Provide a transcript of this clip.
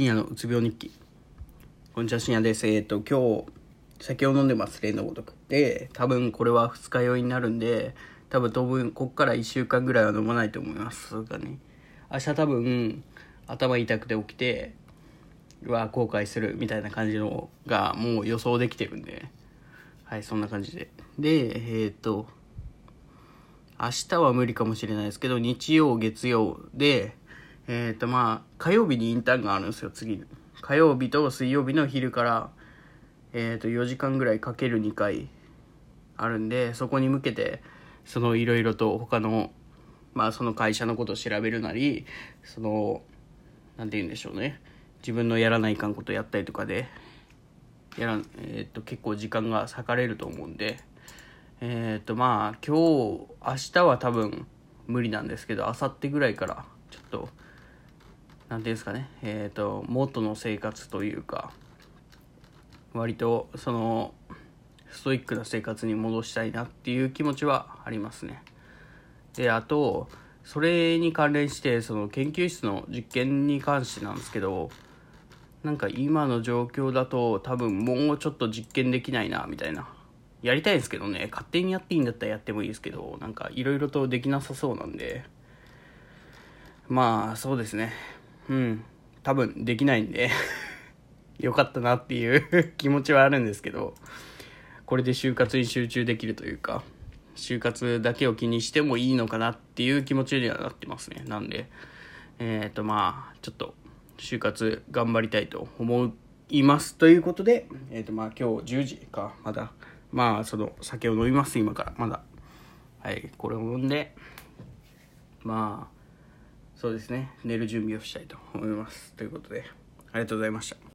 深夜のうつ病日記。こんにちは深夜です。えっ、と今日酒を飲んでます例のごとく。で多分これは二日酔いになるんで多分当分こっから1週間ぐらいは飲まないと思いますがね。明日多分頭痛くて起きてうわ後悔するみたいな感じのがもう予想できてるんで。はいそんな感じで。でえっ、と明日は無理かもしれないですけど日曜月曜でえっ、とまあ火曜日にインターンがあるんですよ次。火曜日と水曜日の昼からえっ、と4時間ぐらいかける2回あるんでそこに向けてそのいろいろと他のまあその会社のことを調べるなりそのなんて言うんでしょうね。自分のやらないかんことやったりとかでやらん、えー、と結構時間が割かれると思うんでえっ、とまあ今日明日は多分無理なんですけど明後日ぐらいからちょっとなんていうんですかね。えっ、と元の生活というか割とそのストイックな生活に戻したいなっていう気持ちはありますね。であとそれに関連してその研究室の実験に関してなんですけどなんか今の状況だと多分もうちょっと実験できないなみたいな。やりたいですけどね。勝手にやっていいんだったらやってもいいですけどなんかいろいろとできなさそうなんで。まあそうですね。うん。多分できないんで。よかったなっていう 気持ちはあるんですけど。これで就活に集中できるというか就活だけを気にしてもいいのかなっていう気持ちにはなってますね。なんで。えっ、ー、とまあちょっと就活頑張りたいと思います。ということでえっ、ー、とまあ今日10時か。まだ。まあその酒を飲みます今から。まだ。はいこれを飲んで。まあそうですね。寝る準備をしたいと思います。ということでありがとうございました。